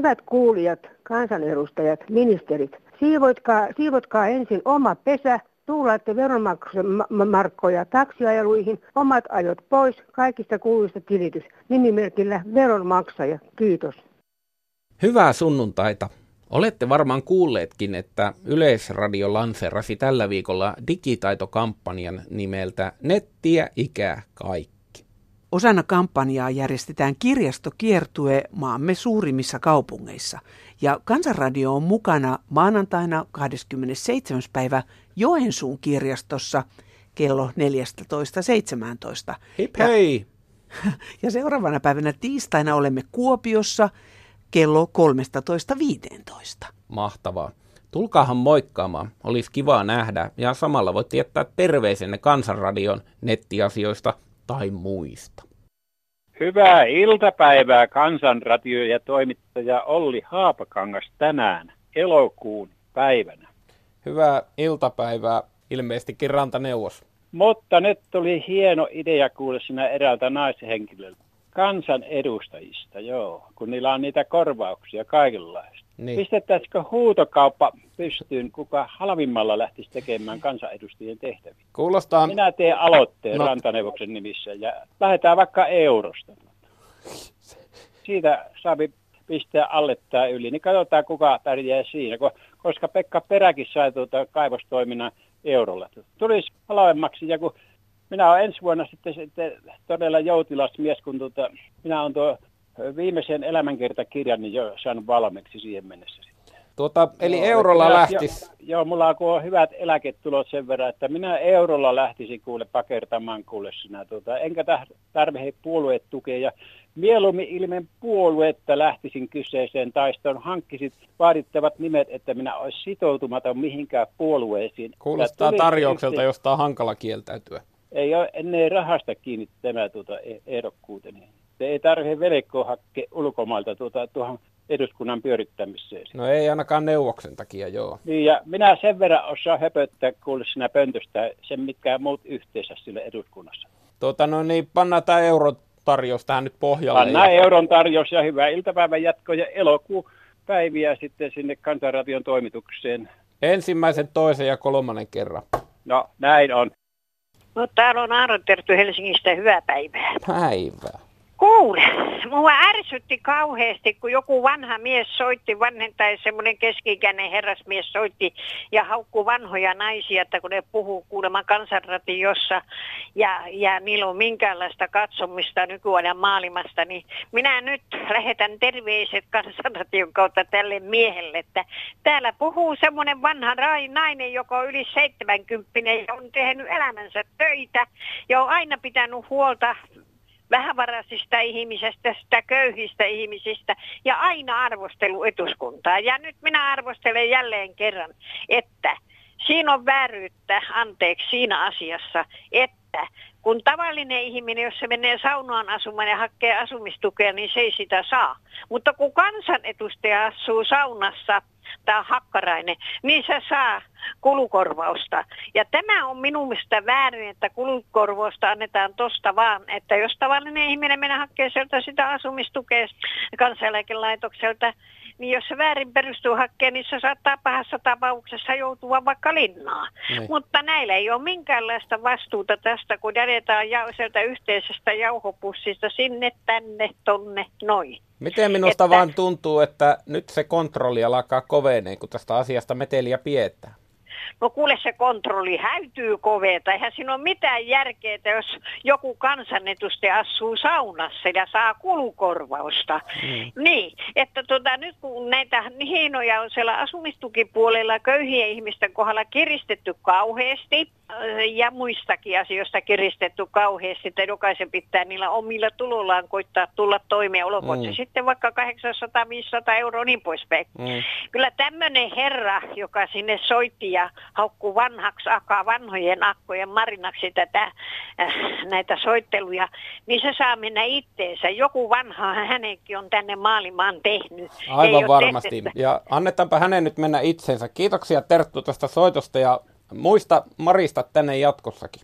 Hyvät kuulijat, kansanedustajat, ministerit, siivotkaa, siivotkaa ensin oma pesä, tuulaatte veronmarkkoja taksiajeluihin, omat ajot pois, kaikista kuluista tilitys. Nimimerkillä veronmaksaja. Kiitos. Hyvää sunnuntaita. Olette varmaan kuulleetkin, että Yleisradio lanserasi tällä viikolla digitaitokampanjan nimeltä Nettiä ikää kaikki. Osana kampanjaa järjestetään kirjastokiertue maamme suurimmissa kaupungeissa ja Kansanradio on mukana maanantaina 27. päivä Joensuun kirjastossa kello 14.17. Hip hei! Ja, ja seuraavana päivänä tiistaina olemme Kuopiossa kello 13.15. Mahtavaa. Tulkaahan moikkaamaan, olisi kivaa nähdä ja samalla voit jättää terveisenne Kansanradion nettiasioista tai muista. Hyvää iltapäivää Kansanradio ja toimittaja Olli Haapakangas tänään elokuun päivänä. Hyvää iltapäivää ilmeisestikin rantaneuvos. Mutta nyt tuli hieno idea kuulla sinä eräältä naishenkilöltä. Kansanedustajista, joo, kun niillä on niitä korvauksia kaikenlaista. Niin. Pistettäisikö huutokauppa pystyyn, kuka halvimmalla lähtisi tekemään kansanedustajien tehtäviä? Kuulostaa... Minä teen aloitteen no. rantaneuvoksen nimissä ja lähdetään vaikka eurosta. Siitä saapi pistää alle tai yli, niin katsotaan kuka pärjää siinä, koska Pekka Peräkin sai tuota kaivostoiminnan eurolla. Tulisi halvemmaksi ja kun minä olen ensi vuonna sitten, sitten todella joutilas mies, kun tuota, minä olen tuo viimeisen elämänkertakirjan niin jo saanut valmiiksi siihen mennessä. Sitten. Tuota, eli joo, eurolla lähtisi? Jo, joo, mulla on, hyvät eläketulot sen verran, että minä eurolla lähtisin kuule pakertamaan kuule sinä. Tuota, enkä tarvitse puolueet tukea. Ja mieluummin ilmen puoluetta lähtisin kyseiseen taistoon, hankkisit vaadittavat nimet, että minä olisi sitoutumaton mihinkään puolueisiin. Kuulostaa tarjoukselta, josta on hankala kieltäytyä. Ei ole ennen rahasta kiinni tämä tuota, e- ehdokkuuteni. Se ei tarvitse velekkoa hakkea ulkomailta tuota, tuohon eduskunnan pyörittämiseen. No ei ainakaan neuvoksen takia, joo. Niin, ja minä sen verran osaan höpöttää kuule sinä pöntöstä sen, mitkä muut yhteensä sille eduskunnassa. Tuota, no niin, panna tämä eurotarjous tähän nyt pohjalle. Panna ja... euron tarjous ja hyvää iltapäivän jatkoa ja elokuun päiviä sitten sinne Kansanradion toimitukseen. Ensimmäisen, toisen ja kolmannen kerran. No, näin on. No, täällä on Aaron Terttu Helsingistä. Hyvää päivää. Päivää. Kuule, mua ärsytti kauheasti, kun joku vanha mies soitti, vanhen tai semmoinen keski-ikäinen herrasmies soitti ja haukkuu vanhoja naisia, että kun ne puhuu kuulemma kansanratiossa ja, ja niillä on minkäänlaista katsomista nykyajan maailmasta, niin minä nyt lähetän terveiset kansanration kautta tälle miehelle, että täällä puhuu semmoinen vanha nainen, joka on yli 70 ja on tehnyt elämänsä töitä ja on aina pitänyt huolta vähävaraisista ihmisistä, sitä köyhistä ihmisistä ja aina arvostelu etuskuntaa. Ja nyt minä arvostelen jälleen kerran, että siinä on vääryyttä, anteeksi, siinä asiassa, että kun tavallinen ihminen, jos se menee saunaan asumaan ja hakee asumistukea, niin se ei sitä saa. Mutta kun kansanedustaja asuu saunassa tai hakkarainen, niin se saa kulukorvausta. Ja tämä on minun mielestä väärin, että kulukorvausta annetaan tosta vaan, että jos tavallinen ihminen menee sieltä sitä asumistukea kansaneläkelaitokselta, niin jos se väärin perustuu hakkeen, niin se saattaa pahassa tapauksessa joutua vaikka linnaan. Niin. Mutta näillä ei ole minkäänlaista vastuuta tästä, kun jätetään ja, sieltä yhteisestä jauhopussista sinne, tänne, tonne, noin. Miten minusta että... vaan tuntuu, että nyt se kontrolli alkaa koveneen, kun tästä asiasta meteliä piettää? No kuule se kontrolli häytyy koveeta. Eihän siinä ole mitään järkeä, että jos joku kansanedustaja asuu saunassa ja saa kulukorvausta. Mm. Niin, että tota, nyt kun näitä hienoja on siellä asumistukipuolella köyhien ihmisten kohdalla kiristetty kauheasti, ja muistakin asioista kiristetty kauheasti, että jokaisen pitää niillä omilla tulollaan koittaa tulla toimeen, olkoon mm. se sitten vaikka 800-500 euroa niin poispäin. Mm. Kyllä tämmöinen herra, joka sinne soitti ja haukkuu vanhaksi akaa vanhojen akkojen marinaksi tätä, äh, näitä soitteluja, niin se saa mennä itteensä. Joku vanha hänenkin on tänne maailmaan tehnyt. Aivan varmasti. Tehty. Ja annetaanpa hänen nyt mennä itsensä. Kiitoksia Terttu tästä soitosta ja Muista Marista tänne jatkossakin.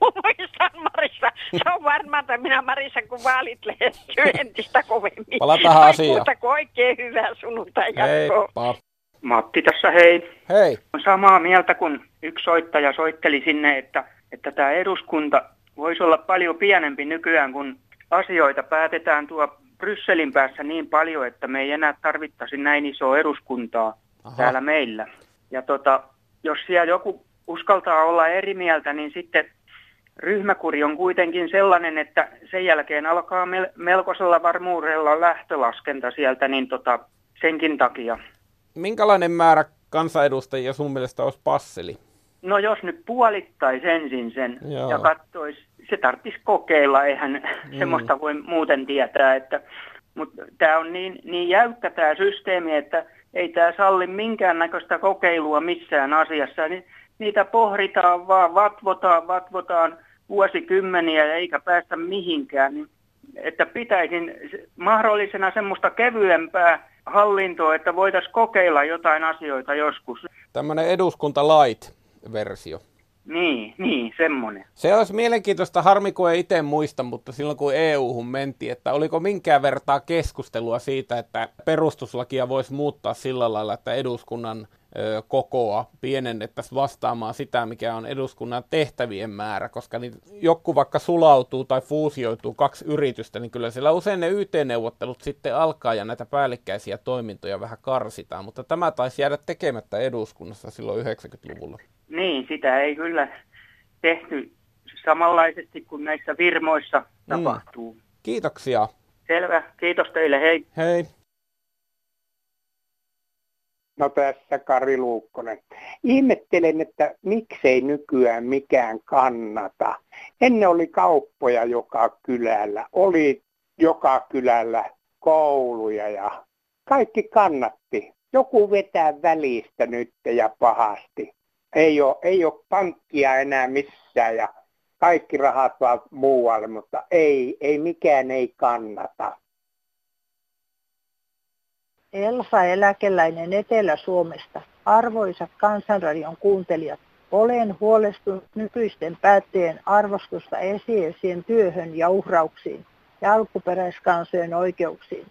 Muistan Marista. Marissa. Se on varmaan, että minä Marissa, kun vaalit lähestyy entistä kovemmin. Palataan asiaan. Mutta oikein hyvää sunnuntai jatkoa. Matti tässä hei. Hei. On samaa mieltä kuin yksi soittaja soitteli sinne, että, että tämä eduskunta voisi olla paljon pienempi nykyään, kun asioita päätetään tuo Brysselin päässä niin paljon, että me ei enää tarvittaisi näin isoa eduskuntaa Aha. täällä meillä. Ja tota, jos siellä joku uskaltaa olla eri mieltä, niin sitten ryhmäkuri on kuitenkin sellainen, että sen jälkeen alkaa mel- melkoisella varmuudella lähtölaskenta sieltä, niin tota, senkin takia. Minkälainen määrä kansanedustajia sun mielestä olisi passeli? No jos nyt puolittaisi ensin sen Joo. ja katsoisi, se tarvitsisi kokeilla, eihän mm. semmoista voi muuten tietää, että mutta tämä on niin, niin jäykkä tämä systeemi, että ei tämä salli minkäännäköistä kokeilua missään asiassa. Niin niitä pohditaan vaan, vatvotaan, vatvotaan vuosikymmeniä eikä päästä mihinkään. Niin, että pitäisin mahdollisena semmoista kevyempää hallintoa, että voitaisiin kokeilla jotain asioita joskus. Tämmöinen eduskunta light-versio. Niin, niin, semmoinen. Se olisi mielenkiintoista, harmi kun ei itse muista, mutta silloin kun EU-hun mentiin, että oliko minkään vertaa keskustelua siitä, että perustuslakia voisi muuttaa sillä lailla, että eduskunnan kokoa pienennettäisiin vastaamaan sitä, mikä on eduskunnan tehtävien määrä, koska niin joku vaikka sulautuu tai fuusioituu kaksi yritystä, niin kyllä siellä usein ne YT-neuvottelut sitten alkaa ja näitä päällekkäisiä toimintoja vähän karsitaan, mutta tämä taisi jäädä tekemättä eduskunnassa silloin 90-luvulla. Niin, sitä ei kyllä tehty samanlaisesti kuin näissä virmoissa mm. tapahtuu. Kiitoksia. Selvä. Kiitos teille. Hei. Hei. No tässä Kari Luukkonen. Ihmettelen, että miksei nykyään mikään kannata. Ennen oli kauppoja joka kylällä, oli joka kylällä kouluja ja kaikki kannatti. Joku vetää välistä nyt ja pahasti ei ole, ei ole pankkia enää missään ja kaikki rahat vaan muualle, mutta ei, ei mikään ei kannata. Elsa Eläkeläinen Etelä-Suomesta. Arvoisat kansanradion kuuntelijat, olen huolestunut nykyisten päättäjien arvostusta esiesien työhön ja uhrauksiin ja alkuperäiskansojen oikeuksiin,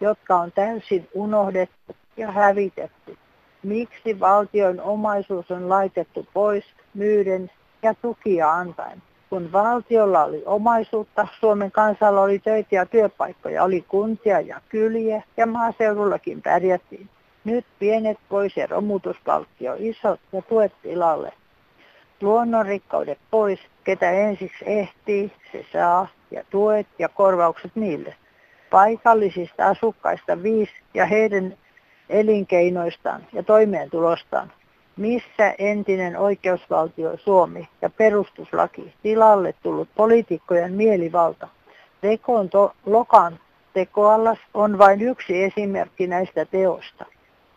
jotka on täysin unohdettu ja hävitetty miksi valtion omaisuus on laitettu pois myyden ja tukia antaen. Kun valtiolla oli omaisuutta, Suomen kansalla oli töitä ja työpaikkoja, oli kuntia ja kyliä ja maaseudullakin pärjättiin. Nyt pienet pois ja romutuspalkkio isot ja tuet tilalle. Luonnonrikkaudet pois, ketä ensiksi ehtii, se saa ja tuet ja korvaukset niille. Paikallisista asukkaista viisi ja heidän elinkeinoistaan ja toimeentulostaan. Missä entinen oikeusvaltio Suomi ja perustuslaki tilalle tullut poliitikkojen mielivalta? Tekon to, Lokan tekoallas on vain yksi esimerkki näistä teosta.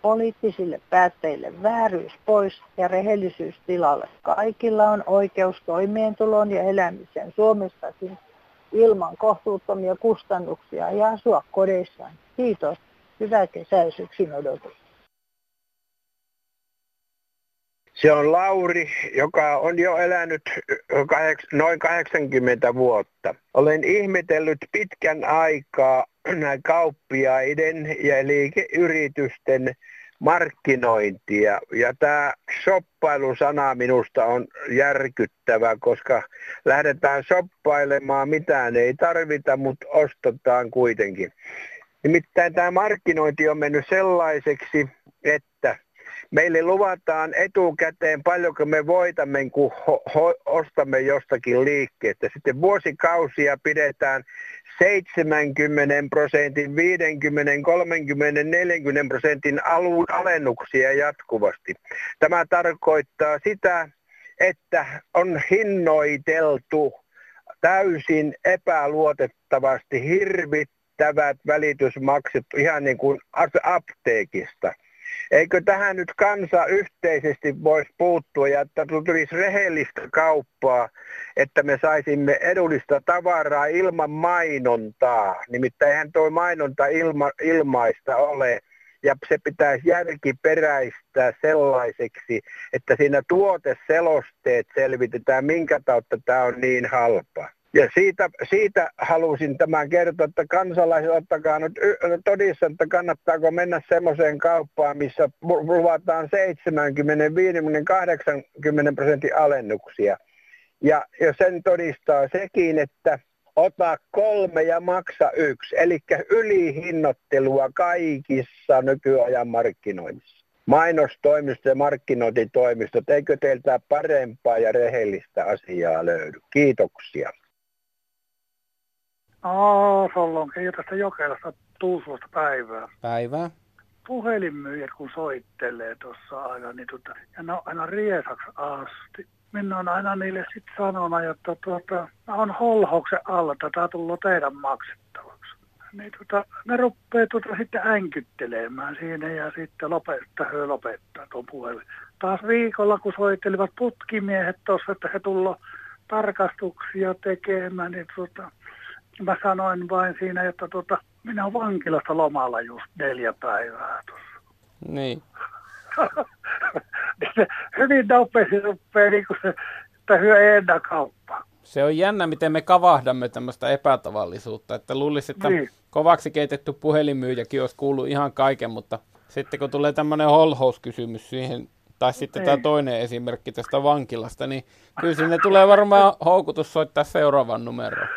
Poliittisille päättäjille vääryys pois ja rehellisyys tilalle. Kaikilla on oikeus toimeentuloon ja elämiseen Suomessakin ilman kohtuuttomia kustannuksia ja asua kodeissaan. Kiitos. Hyvää kesää syksyn odotus. Se on Lauri, joka on jo elänyt noin 80 vuotta. Olen ihmetellyt pitkän aikaa kauppiaiden ja liikeyritysten markkinointia. Ja tämä shoppailusana minusta on järkyttävä, koska lähdetään shoppailemaan, mitään ei tarvita, mutta ostetaan kuitenkin. Nimittäin tämä markkinointi on mennyt sellaiseksi, meille luvataan etukäteen paljonko me voitamme, kun ho- ho- ostamme jostakin liikkeestä. Sitten vuosikausia pidetään 70 prosentin, 50, 30, 40 prosentin alun alennuksia jatkuvasti. Tämä tarkoittaa sitä, että on hinnoiteltu täysin epäluotettavasti hirvit tävät välitysmaksut ihan niin kuin apteekista. Eikö tähän nyt kansa yhteisesti voisi puuttua ja että tulisi rehellistä kauppaa, että me saisimme edullista tavaraa ilman mainontaa. Nimittäin eihän tuo mainonta ilma, ilmaista ole ja se pitäisi järkiperäistää sellaiseksi, että siinä tuoteselosteet selvitetään, minkä tautta tämä on niin halpa. Ja siitä, siitä halusin tämän kertoa, että kansalaiset ottakaa nyt todissa, että kannattaako mennä semmoiseen kauppaan, missä luvataan 70, 50, 80 prosentin alennuksia. Ja, ja sen todistaa sekin, että ota kolme ja maksa yksi, eli ylihinnottelua kaikissa nykyajan markkinoinnissa. Mainostoimistot ja markkinointitoimistot, eikö teiltä parempaa ja rehellistä asiaa löydy? Kiitoksia. Aa, Sollon tästä Jokelasta Tuusuosta päivää. Päivää. Puhelinmyyjät kun soittelee tuossa aina, niin tota, ja ne on aina riesaksi asti. Minä on aina niille sitten sanonut, että tuota, on holhouksen alla, että tämä tullut teidän maksettavaksi. Niin tota, ne rupeaa tuota sitten änkyttelemään siinä ja sitten lopettaa, he lopettaa tuon puhelin. Taas viikolla, kun soittelivat putkimiehet tuossa, että he tullut tarkastuksia tekemään, niin tuota, mä sanoin vain siinä, että tuota, minä olen vankilasta lomalla just neljä päivää tuossa. Niin. hyvin nopeasti rupeaa niin kuin se, että hyö ennakauppa. Se on jännä, miten me kavahdamme tämmöistä epätavallisuutta. Että luulisi, että niin. kovaksi keitetty puhelinmyyjäkin olisi kuullut ihan kaiken, mutta sitten kun tulee tämmöinen holhouskysymys siihen, tai sitten niin. tämä toinen esimerkki tästä vankilasta, niin kyllä sinne tulee varmaan houkutus soittaa seuraavan numeroon.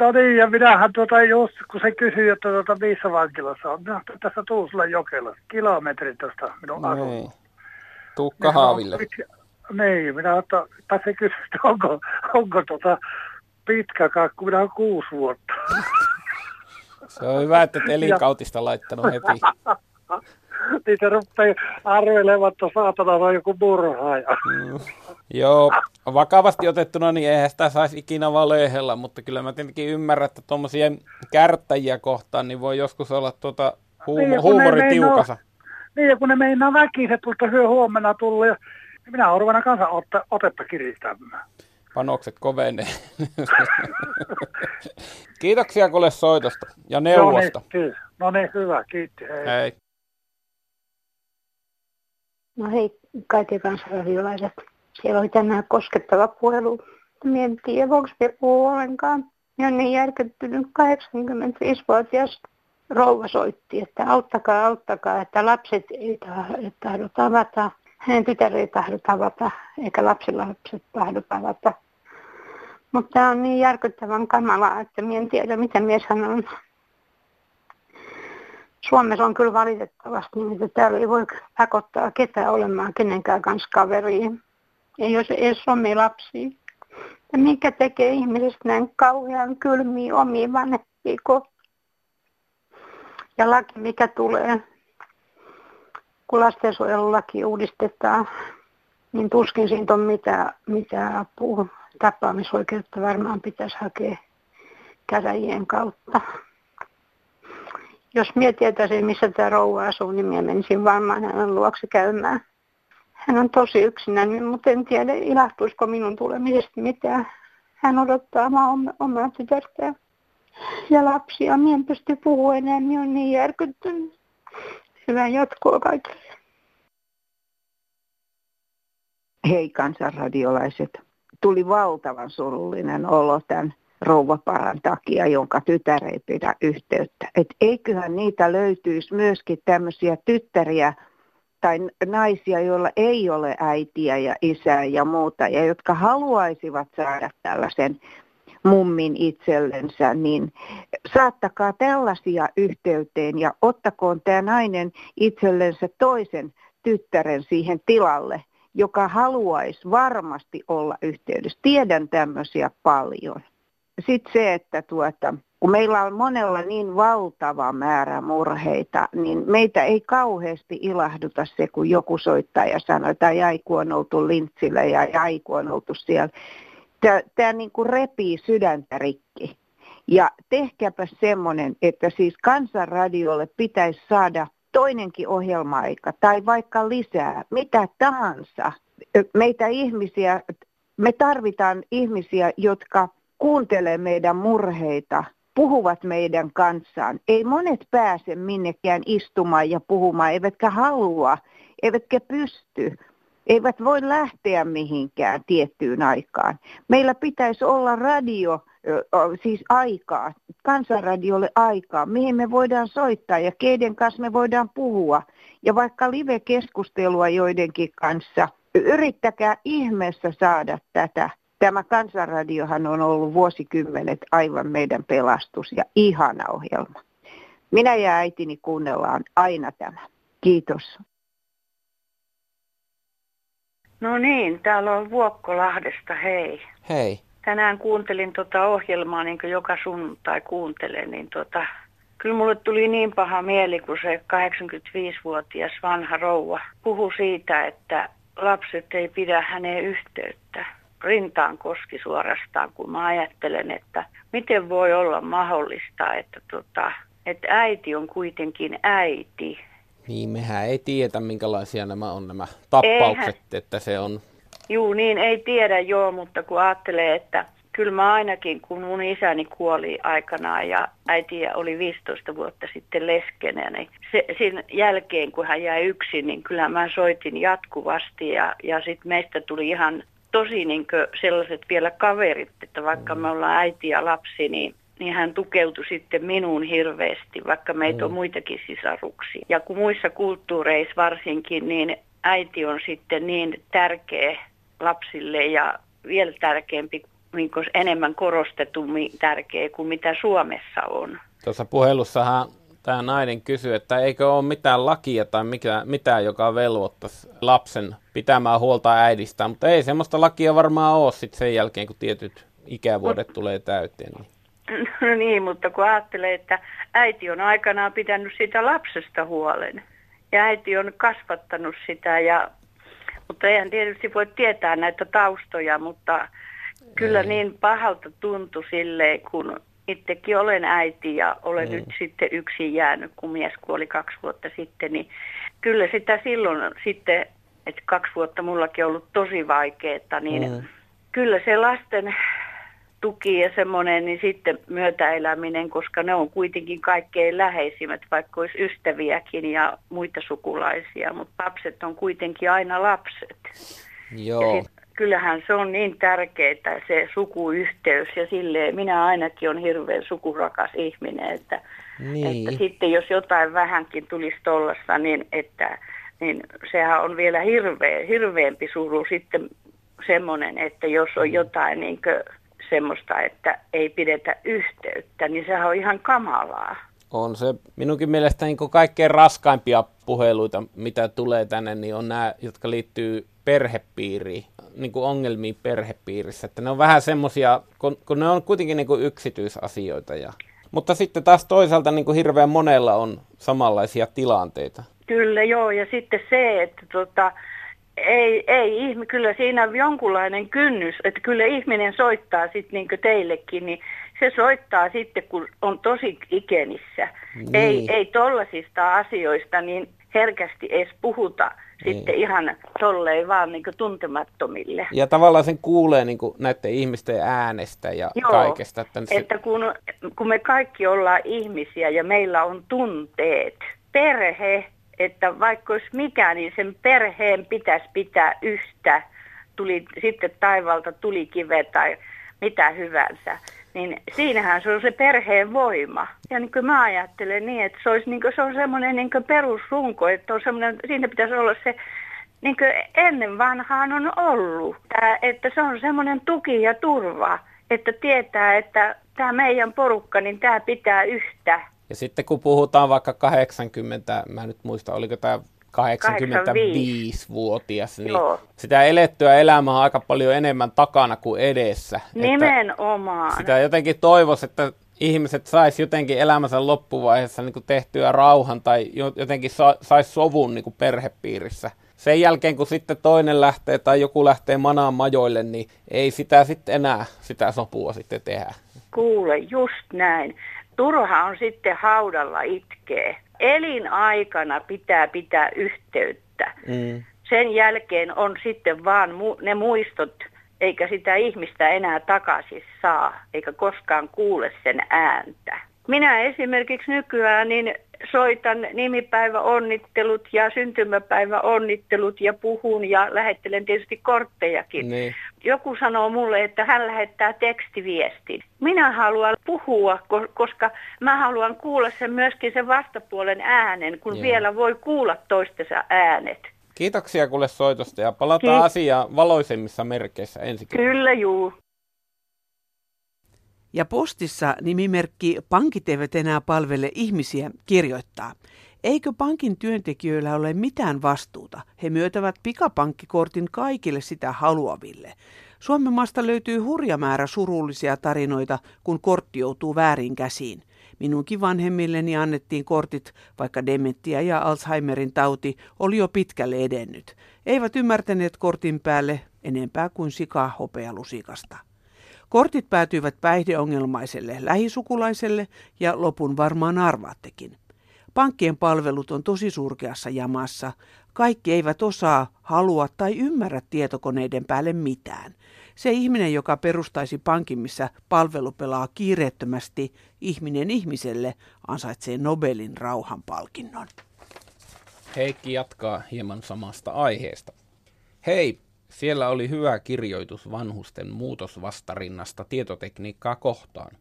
No niin, ja minähän tuota just, kun se kysyi, että tuota, missä vankilassa on, minä tässä Tuusulan Jokelassa, kilometri tuosta minun no niin. Tukka niin, Haaville. Niin, minä että, se kysyi, että onko, onko tuota pitkä kakku, minä olen kuusi vuotta. Se on hyvä, että et elinkautista laittanut heti. niin se rupeaa arvelemaan, että saatana on joku murhaaja. Mm. Joo, vakavasti otettuna, niin eihän sitä saisi ikinä valehella, mutta kyllä mä tietenkin ymmärrän, että tuommoisia kärttäjiä kohtaan, niin voi joskus olla tuota huumo, niin, huumori tiukassa. Niin, ja kun ne meinaa väkisin, että hyö huomenna tullut, ja minä olen ruvennut kanssa otte, otetta kiristämään. Panokset kovenee. Kiitoksia kuule soitosta ja neuvosta. No niin, no niin hyvä, kiitti. Hei. hei. No hei, kaikki kansalaisillaiset. Siellä oli tänään koskettava puhelu. Minä en tiedä, voiko me puhua ollenkaan. Minä olen niin järkyttynyt 85-vuotias rouva soitti, että auttakaa, auttakaa, että lapset ei tahdo tavata. Hänen tytär ei tahdo tavata, eikä lapsilla lapset tahdo tavata. Mutta tämä on niin järkyttävän kamalaa, että minä en tiedä, mitä mies hän on. Suomessa on kyllä valitettavasti niin, että täällä ei voi pakottaa ketään olemaan kenenkään kanssa kaveriin. Ei jos edes omia lapsia. Ja mikä tekee ihmisestä näin kauhean kylmiä omia vanhempia Ja laki, mikä tulee, kun lastensuojelulaki uudistetaan, niin tuskin siitä on mitään, mitään apua. Tapaamisoikeutta varmaan pitäisi hakea käräjien kautta. Jos minä tietäisin, missä tämä rouva asuu, niin minä menisin varmaan hänen luokse käymään. Hän on tosi yksinäinen, mutta en tiedä, ilahtuisiko minun tulemisesta mitään. Hän odottaa omaa, omaa tytärtään ja lapsia. Minä en pysty puhumaan enää, minä olen niin järkyttynyt. Hyvää jatkoa kaikille. Hei kansanradiolaiset. Tuli valtavan surullinen olo tämän rouvaparan takia, jonka tytär ei pidä yhteyttä. Et eiköhän niitä löytyisi myöskin tämmöisiä tyttäriä, tai naisia, joilla ei ole äitiä ja isää ja muuta, ja jotka haluaisivat saada tällaisen mummin itsellensä, niin saattakaa tällaisia yhteyteen ja ottakoon tämä nainen itsellensä toisen tyttären siihen tilalle, joka haluaisi varmasti olla yhteydessä. Tiedän tämmöisiä paljon. Sitten se, että tuota, kun meillä on monella niin valtava määrä murheita, niin meitä ei kauheasti ilahduta se, kun joku soittaa ja sanoo, että Jaiku on oltu lintsillä ja Jaiku on oltu siellä. Tämä niin kuin repii sydäntä rikki. Ja tehkääpä semmoinen, että siis kansanradiolle pitäisi saada toinenkin ohjelma-aika tai vaikka lisää, mitä tahansa. Meitä ihmisiä, me tarvitaan ihmisiä, jotka kuuntelee meidän murheita puhuvat meidän kanssaan. Ei monet pääse minnekään istumaan ja puhumaan, eivätkä halua, eivätkä pysty, eivät voi lähteä mihinkään tiettyyn aikaan. Meillä pitäisi olla radio siis aikaa, kansanradiolle aikaa, mihin me voidaan soittaa ja keiden kanssa me voidaan puhua. Ja vaikka live-keskustelua joidenkin kanssa, yrittäkää ihmeessä saada tätä. Tämä kansanradiohan on ollut vuosikymmenet aivan meidän pelastus ja ihana ohjelma. Minä ja äitini kuunnellaan aina tämä. Kiitos. No niin, täällä on Vuokkolahdesta, hei. Hei. Tänään kuuntelin tota ohjelmaa, niin kuin joka sunnuntai kuuntelen, niin tota, kyllä mulle tuli niin paha mieli, kun se 85-vuotias vanha rouva puhui siitä, että lapset ei pidä häneen yhteyttä. Rintaan koski suorastaan, kun mä ajattelen, että miten voi olla mahdollista, että, tota, että äiti on kuitenkin äiti niin, mehän ei tiedä, minkälaisia nämä on nämä tappaukset, Eihän. että se on... Juu, niin ei tiedä joo, mutta kun ajattelee, että kyllä mä ainakin, kun mun isäni kuoli aikanaan ja äiti oli 15 vuotta sitten leskenä, niin se, sen jälkeen, kun hän jäi yksin, niin kyllä mä soitin jatkuvasti ja, ja sitten meistä tuli ihan tosi niin sellaiset vielä kaverit, että vaikka me ollaan äiti ja lapsi, niin niin hän tukeutui sitten minuun hirveästi, vaikka meitä mm. on muitakin sisaruksia. Ja kun muissa kulttuureissa varsinkin, niin äiti on sitten niin tärkeä lapsille ja vielä tärkeämpi, niin enemmän korostetummin tärkeä kuin mitä Suomessa on. Tuossa puhelussahan tämä nainen kysyy, että eikö ole mitään lakia tai mikä, mitään, joka velvoittaisi lapsen pitämään huolta äidistä, mutta ei semmoista lakia varmaan ole sitten sen jälkeen, kun tietyt ikävuodet Mut, tulee täyteen. Niin. No niin, mutta kun ajattelee, että äiti on aikanaan pitänyt sitä lapsesta huolen ja äiti on kasvattanut sitä ja mutta eihän tietysti voi tietää näitä taustoja, mutta kyllä Ei. niin pahalta tuntui silleen, kun itsekin olen äiti ja olen mm. nyt sitten yksin jäänyt, kun mies kuoli kaksi vuotta sitten, niin kyllä sitä silloin sitten, että kaksi vuotta mullakin ollut tosi vaikeaa, niin mm. kyllä se lasten tuki ja semmoinen, niin sitten myötäeläminen, koska ne on kuitenkin kaikkein läheisimmät, vaikka olisi ystäviäkin ja muita sukulaisia, mutta lapset on kuitenkin aina lapset. Joo. Ja sit, kyllähän se on niin tärkeää se sukuyhteys ja silleen minä ainakin on hirveän sukurakas ihminen, että, niin. että sitten jos jotain vähänkin tulisi tuollaista, niin, että, niin sehän on vielä hirveä, hirveämpi suru sitten semmoinen, että jos on mm. jotain niin semmoista, että ei pidetä yhteyttä, niin sehän on ihan kamalaa. On se minunkin mielestä niin kaikkein raskaimpia puheluita, mitä tulee tänne, niin on nämä, jotka liittyy perhepiiriin, niin kuin ongelmiin perhepiirissä. Että ne on vähän semmoisia, kun, kun ne on kuitenkin niin kuin yksityisasioita. Ja... Mutta sitten taas toisaalta niin kuin hirveän monella on samanlaisia tilanteita. Kyllä joo, ja sitten se, että tota, ei, ei kyllä siinä on jonkunlainen kynnys, että kyllä ihminen soittaa sitten niin teillekin, niin se soittaa sitten, kun on tosi ikenissä. Niin. Ei, ei tollasista asioista niin herkästi edes puhuta niin. sitten ihan tolleen vaan niin tuntemattomille. Ja tavallaan sen kuulee niin näiden ihmisten äänestä ja Joo, kaikesta. Että, se... että kun, kun me kaikki ollaan ihmisiä ja meillä on tunteet, perhe, että vaikka olisi mikä, niin sen perheen pitäisi pitää yhtä, tuli sitten taivalta tuli kive tai mitä hyvänsä. Niin siinähän se on se perheen voima. Ja niin kuin mä ajattelen niin, että se, olisi niin kuin, se on semmoinen niin perusrunko, että on semmoinen, siinä pitäisi olla se, niin kuin ennen vanhaan on ollut, että se on semmoinen tuki ja turva, että tietää, että tämä meidän porukka, niin tämä pitää yhtä ja sitten kun puhutaan vaikka 80, mä nyt muista, oliko tämä 85-vuotias, niin Joo. sitä elettyä elämää on aika paljon enemmän takana kuin edessä. Nimenomaan. Että sitä jotenkin toivoisi, että ihmiset sais jotenkin elämänsä loppuvaiheessa niin kuin tehtyä rauhan tai jotenkin sa- sais sovun niin kuin perhepiirissä. Sen jälkeen, kun sitten toinen lähtee tai joku lähtee manaan majoille, niin ei sitä sitten enää sitä sopua sitten tehdä. Kuule, just näin turha on sitten haudalla itkee. Elinaikana pitää pitää yhteyttä. Mm. Sen jälkeen on sitten vaan mu- ne muistot, eikä sitä ihmistä enää takaisin saa, eikä koskaan kuule sen ääntä. Minä esimerkiksi nykyään, niin soitan nimipäiväonnittelut ja syntymäpäiväonnittelut ja puhun ja lähettelen tietysti korttejakin. Niin. Joku sanoo mulle, että hän lähettää tekstiviestin. Minä haluan puhua, koska mä haluan kuulla sen myöskin sen vastapuolen äänen, kun Joo. vielä voi kuulla toistensa äänet. Kiitoksia kuule soitosta ja palataan Kiit- asiaan valoisemmissa merkeissä ensi kertaa. Kyllä juu. Ja postissa nimimerkki Pankit eivät enää palvele ihmisiä kirjoittaa. Eikö pankin työntekijöillä ole mitään vastuuta? He myötävät pikapankkikortin kaikille sitä haluaville. Suomen maasta löytyy hurja määrä surullisia tarinoita, kun kortti joutuu väärin käsiin. Minunkin vanhemmilleni annettiin kortit, vaikka dementia ja Alzheimerin tauti oli jo pitkälle edennyt. Eivät ymmärtäneet kortin päälle enempää kuin sikaa hopealusikasta. Kortit päätyivät päihdeongelmaiselle lähisukulaiselle ja lopun varmaan arvaattekin. Pankkien palvelut on tosi surkeassa jamassa. Kaikki eivät osaa, halua tai ymmärrä tietokoneiden päälle mitään. Se ihminen, joka perustaisi pankin, missä palvelu pelaa kiireettömästi ihminen ihmiselle, ansaitsee Nobelin rauhanpalkinnon. Heikki jatkaa hieman samasta aiheesta. Hei, siellä oli hyvä kirjoitus vanhusten muutosvastarinnasta tietotekniikkaa kohtaan.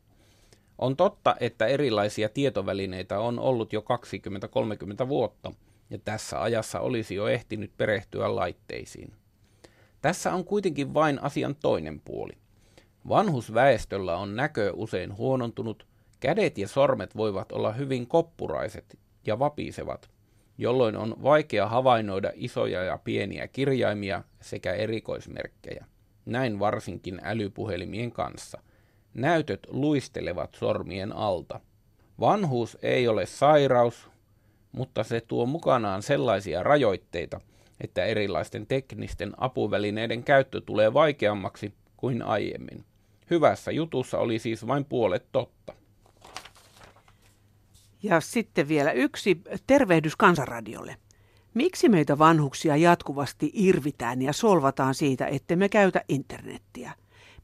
On totta, että erilaisia tietovälineitä on ollut jo 20-30 vuotta, ja tässä ajassa olisi jo ehtinyt perehtyä laitteisiin. Tässä on kuitenkin vain asian toinen puoli. Vanhusväestöllä on näkö usein huonontunut, kädet ja sormet voivat olla hyvin koppuraiset ja vapisevat, jolloin on vaikea havainnoida isoja ja pieniä kirjaimia sekä erikoismerkkejä. Näin varsinkin älypuhelimien kanssa. Näytöt luistelevat sormien alta. Vanhuus ei ole sairaus, mutta se tuo mukanaan sellaisia rajoitteita, että erilaisten teknisten apuvälineiden käyttö tulee vaikeammaksi kuin aiemmin. Hyvässä jutussa oli siis vain puolet totta. Ja sitten vielä yksi tervehdys Kansanradiolle. Miksi meitä vanhuksia jatkuvasti irvitään ja solvataan siitä, että me käytä internettiä?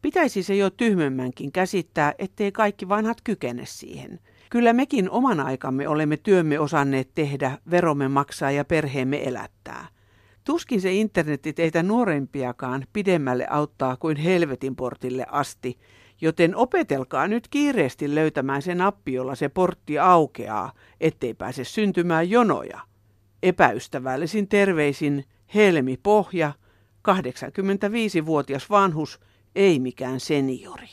Pitäisi se jo tyhmemmänkin käsittää, ettei kaikki vanhat kykene siihen. Kyllä mekin oman aikamme olemme työmme osanneet tehdä, veromme maksaa ja perheemme elättää. Tuskin se internetti teitä nuorempiakaan pidemmälle auttaa kuin helvetin portille asti, joten opetelkaa nyt kiireesti löytämään se nappi, jolla se portti aukeaa, ettei pääse syntymään jonoja. Epäystävällisin terveisin Helmi Pohja, 85-vuotias vanhus, ei mikään seniori.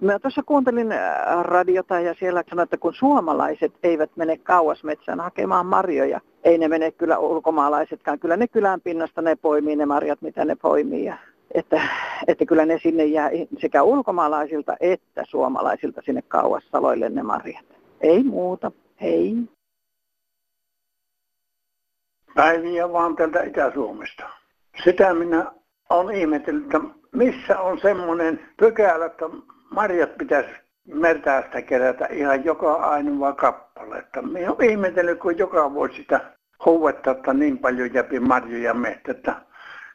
Mä tuossa kuuntelin äh, radiota ja siellä sanoin, että kun suomalaiset eivät mene kauas metsään hakemaan marjoja, ei ne mene kyllä ulkomaalaisetkaan. Kyllä ne kylän pinnasta ne poimii ne marjat, mitä ne poimii. Ja että, että kyllä ne sinne jää sekä ulkomaalaisilta että suomalaisilta sinne kauas saloille ne marjat. Ei muuta. Hei. Päiviä vaan täältä Itä-Suomesta. Sitä minä olen ihmetellyt, että missä on semmoinen pykälä, että marjat pitäisi mertästä kerätä ihan joka ainoa kappale. Että minä olen ihmetellyt, kun joka vuosi sitä huuetta, että niin paljon jäpi marjoja mehtä,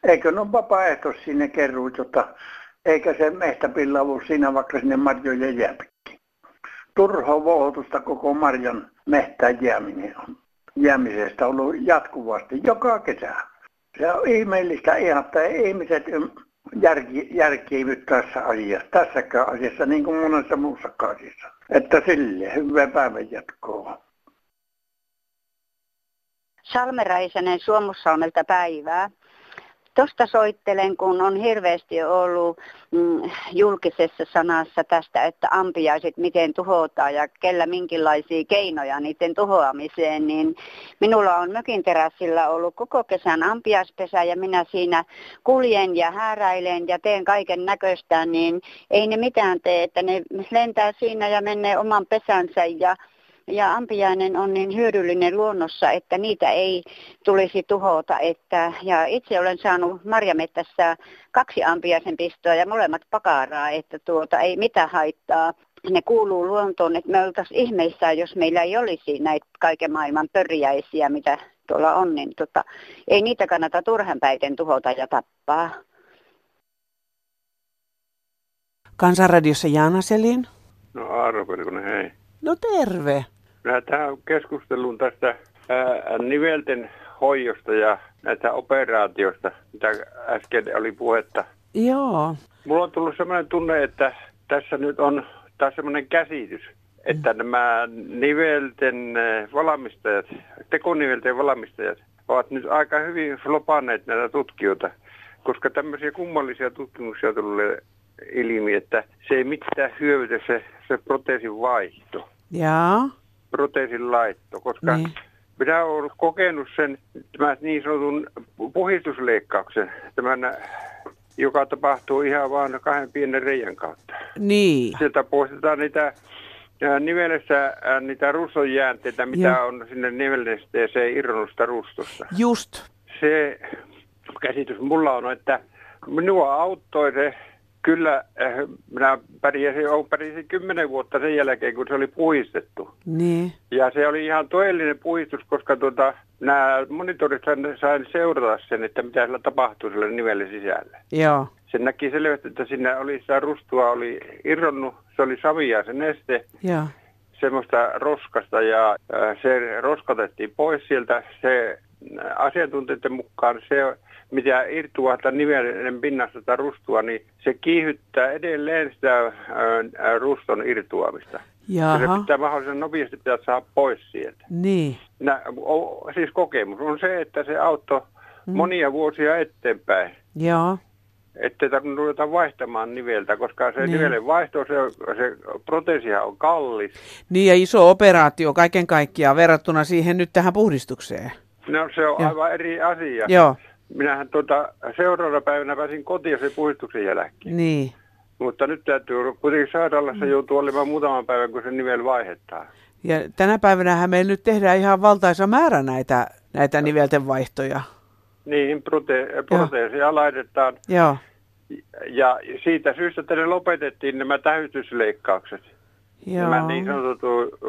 eikö ne ole sinne keruut, jotta eikä se mehtäpillavu siinä vaikka sinne marjojen jääpikin. Turhaa vuotusta koko marjan mehtään jääminen on jäämisestä ollut jatkuvasti joka kesä. Se on ihmeellistä ihan, että ihmiset järki, järkiivy tässä asiassa, tässäkään asiassa, niin kuin monessa muussa asiassa. Että sille hyvää päivän jatkoa. Salmeräisänen Suomussalmelta päivää. Tuosta soittelen, kun on hirveästi ollut mm, julkisessa sanassa tästä, että ampiaiset miten tuhotaan ja kellä minkälaisia keinoja niiden tuhoamiseen, niin minulla on mökin terassilla ollut koko kesän ampiaispesä ja minä siinä kuljen ja hääräilen ja teen kaiken näköistä, niin ei ne mitään tee, että ne lentää siinä ja menee oman pesänsä ja ja ampiainen on niin hyödyllinen luonnossa, että niitä ei tulisi tuhota. Että, ja itse olen saanut marjamettässä kaksi ampiaisen pistoa ja molemmat pakaraa, että tuota, ei mitään haittaa. Ne kuuluu luontoon, että me oltaisiin ihmeissään, jos meillä ei olisi näitä kaiken maailman pörjäisiä, mitä tuolla on, niin tota, ei niitä kannata turhanpäiten tuhota ja tappaa. Kansanradiossa Jaana Selin. No Aaro hei. No terve. Minä tähän keskusteluun tästä ää, nivelten hoidosta ja näitä operaatioista, mitä äsken oli puhetta. Joo. Mulla on tullut sellainen tunne, että tässä nyt on taas sellainen käsitys, että mm. nämä nivelten valmistajat, tekonivelten valmistajat ovat nyt aika hyvin flopanneet näitä tutkijoita, koska tämmöisiä kummallisia tutkimuksia tulee ilmi, että se ei mitään hyödytä se, se proteesin vaihto. Jaa. Proteesin laitto, koska niin. minä olen kokenut sen tämän niin sanotun puhistusleikkauksen, tämän, joka tapahtuu ihan vain kahden pienen reijän kautta. Niin. Sieltä poistetaan niitä nivelessä niitä rusonjäänteitä, mitä ja. on sinne nivelnesteeseen irronnusta rustosta. Just. Se käsitys mulla on, että minua auttoi se Kyllä, äh, minä pärjäsin, pärjäsin kymmenen vuotta sen jälkeen, kun se oli puhistettu. Niin. Ja se oli ihan toellinen puhistus, koska tuota, nämä monitorit sain seurata sen, että mitä siellä tapahtuu sille nivelle sisällä. Joo. Se näki selvästi, että siinä oli sitä rustua oli irronnut, se oli savia se neste. Joo. Semmoista roskasta ja äh, se roskatettiin pois sieltä. Se äh, asiantuntijoiden mukaan se mitä irtuahtaa nivelen pinnasta tai rustua, niin se kiihyttää edelleen sitä ää, ruston irtuamista. Jaha. Ja se pitää mahdollisimman nopeasti pitää saada pois sieltä. Niin. Nä, o, siis kokemus on se, että se auttoi mm. monia vuosia eteenpäin. Joo. Ettei tarvinnut ruveta vaihtamaan niveltä, koska se niin. nivelen vaihto, se, se proteesihan on kallis. Niin ja iso operaatio kaiken kaikkiaan verrattuna siihen nyt tähän puhdistukseen. No se on Joo. aivan eri asia. Joo. Minähän tuota, seuraavana päivänä pääsin kotiin sen puhdistuksen jälkeen. Niin. Mutta nyt täytyy kuitenkin sairaalassa mm. joutua olemaan muutaman päivän, kun se nivel vaihdetaan. Ja tänä päivänä meillä nyt tehdään ihan valtaisa määrä näitä, näitä nivelten vaihtoja. Niin, prote- proteesia laitetaan. Joo. Ja siitä syystä tänne lopetettiin nämä tähytysleikkaukset. Joo. Nämä niin sanotut,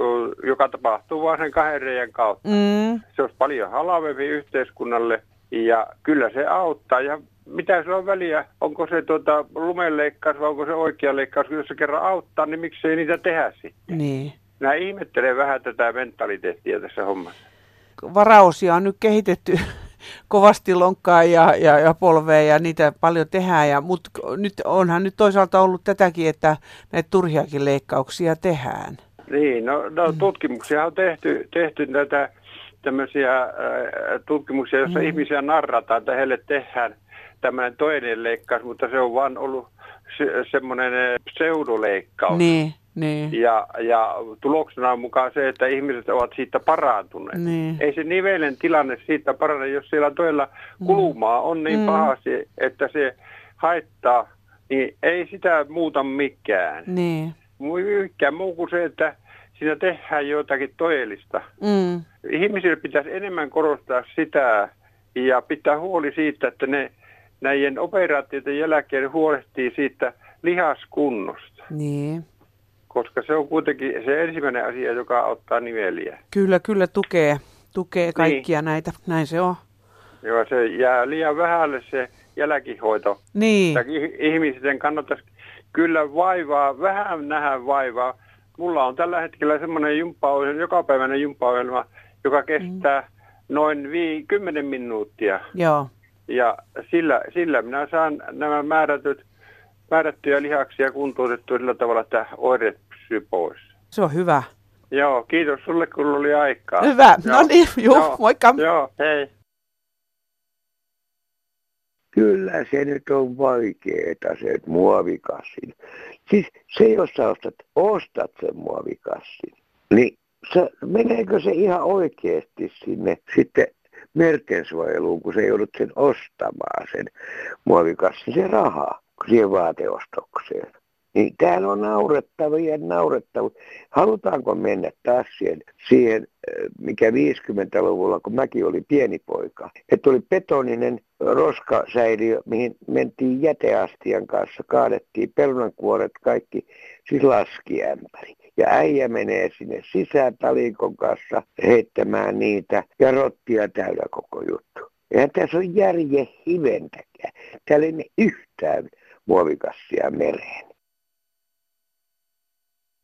joka tapahtuu vain sen kahden reijän kautta. Mm. Se olisi paljon halvempi yhteiskunnalle – ja kyllä se auttaa. Ja mitä se on väliä, onko se tuota lumenleikkaus vai onko se oikea leikkaus, jos se kerran auttaa, niin miksei niitä tehdä sitten. Niin. Mä ihmettelen vähän tätä mentaliteettia tässä hommassa. Varausia on nyt kehitetty kovasti lonkkaa ja, ja, ja polvea ja niitä paljon tehdään. Ja, mutta nyt onhan nyt toisaalta ollut tätäkin, että näitä turhiakin leikkauksia tehdään. Niin, no, no mm. tutkimuksia on tehty, tehty tätä tämmöisiä äh, tutkimuksia, joissa mm. ihmisiä narrataan, että heille tehdään tämmöinen toinen leikkaus, mutta se on vaan ollut se, semmoinen äh, pseudoleikkaus. Niin, niin. Ja, ja tuloksena on mukaan se, että ihmiset ovat siitä parantuneet. Niin. Ei se nivelen tilanne siitä parane, jos siellä toilla mm. kulumaa on niin mm. pahasti, että se haittaa, niin ei sitä muuta mikään. Niin. Mikään muu kuin se, että siinä tehdään jotakin toellista. Mm. Ihmisille pitäisi enemmän korostaa sitä ja pitää huoli siitä, että ne näiden operaatioiden jälkeen huolehtii siitä lihaskunnosta. Niin. Koska se on kuitenkin se ensimmäinen asia, joka auttaa niveliä. Kyllä, kyllä tukee, tukee kaikkia niin. näitä. Näin se on. Joo, se jää liian vähälle se jälkihoito. Niin. Ihmisten kannattaisi kyllä vaivaa, vähän nähdä vaivaa mulla on tällä hetkellä semmoinen jumppaohjelma, jokapäiväinen jumppaohjelma, joka kestää mm. noin vii, 10 minuuttia. Joo. Ja sillä, sillä minä saan nämä määrätyt, määrättyjä lihaksia kuntoutettua sillä tavalla, että oireet pysyy pois. Se on hyvä. Joo, kiitos sulle, kun oli aikaa. Hyvä, no niin, joo, joo, moikka. Joo, hei. Kyllä se nyt on vaikeeta se muovikassin. Siis se, jos sä ostat, ostat sen muovikassin, niin se, meneekö se ihan oikeasti sinne sitten mertensuojeluun, kun se joudut sen ostamaan sen muovikassin, se raha siihen vaateostokseen. Niin täällä on naurettavia naurettavia. Halutaanko mennä taas siihen, siihen mikä 50-luvulla, kun mäkin oli pieni poika, että oli betoninen roskasäiliö, mihin mentiin jäteastian kanssa, kaadettiin pelunankuoret kaikki, siis laskiämpäri. Ja äijä menee sinne sisään talikon kanssa heittämään niitä ja rottia täynnä koko juttu. Eihän tässä on järje hiventäkään. Täällä ei yhtään muovikassia mereen.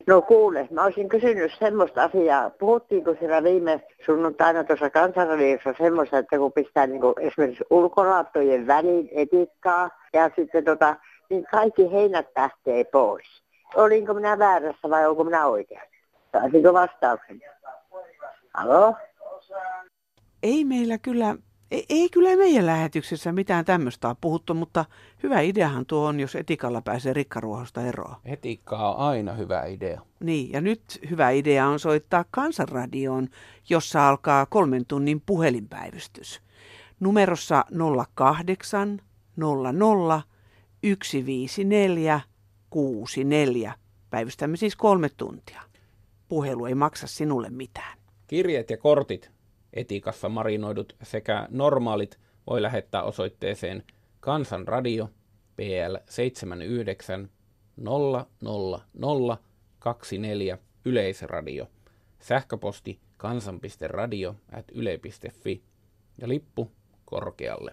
No kuule, mä olisin kysynyt semmoista asiaa. Puhuttiinko siellä viime sunnuntaina tuossa kansanradiossa semmoista, että kun pistää niin kuin esimerkiksi ulkolaattojen väliin etikkaa ja sitten tota, niin kaikki heinät lähtee pois. Olinko minä väärässä vai onko minä oikeassa? Saisinko vastauksen? Halo? Ei meillä kyllä ei, ei kyllä meidän lähetyksessä mitään tämmöistä ole puhuttu, mutta hyvä ideahan tuo on, jos etikalla pääsee rikkaruohosta eroon. Etikka on aina hyvä idea. Niin, ja nyt hyvä idea on soittaa kansanradioon, jossa alkaa kolmen tunnin puhelinpäivystys. Numerossa 08 00 154 64. Päivystämme siis kolme tuntia. Puhelu ei maksa sinulle mitään. Kirjeet ja kortit etikassa marinoidut sekä normaalit voi lähettää osoitteeseen Kansanradio PL 79 00024 Yleisradio, sähköposti kansan.radio at yle.fi ja lippu korkealle.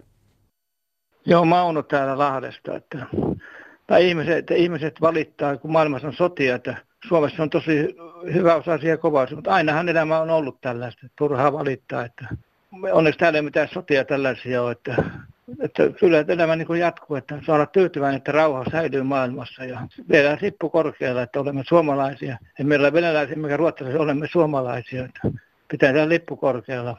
Joo, Mauno täällä Lahdesta, että, tai ihmiset, ihmiset valittaa, kun maailmassa on sotia, että Suomessa on tosi hyvä osa asia kovaa, mutta ainahan elämä on ollut tällaista, turhaa valittaa, että onneksi täällä ei mitään sotia tällaisia ole, että, että kyllä elämä niin jatkuu, että saa olla tyytyväinen, että rauha säilyy maailmassa ja vielä sippu korkealla, että olemme suomalaisia. Emme ole venäläisiä, mikä ruotsalaisia, olemme suomalaisia, että pitää lippu korkealla.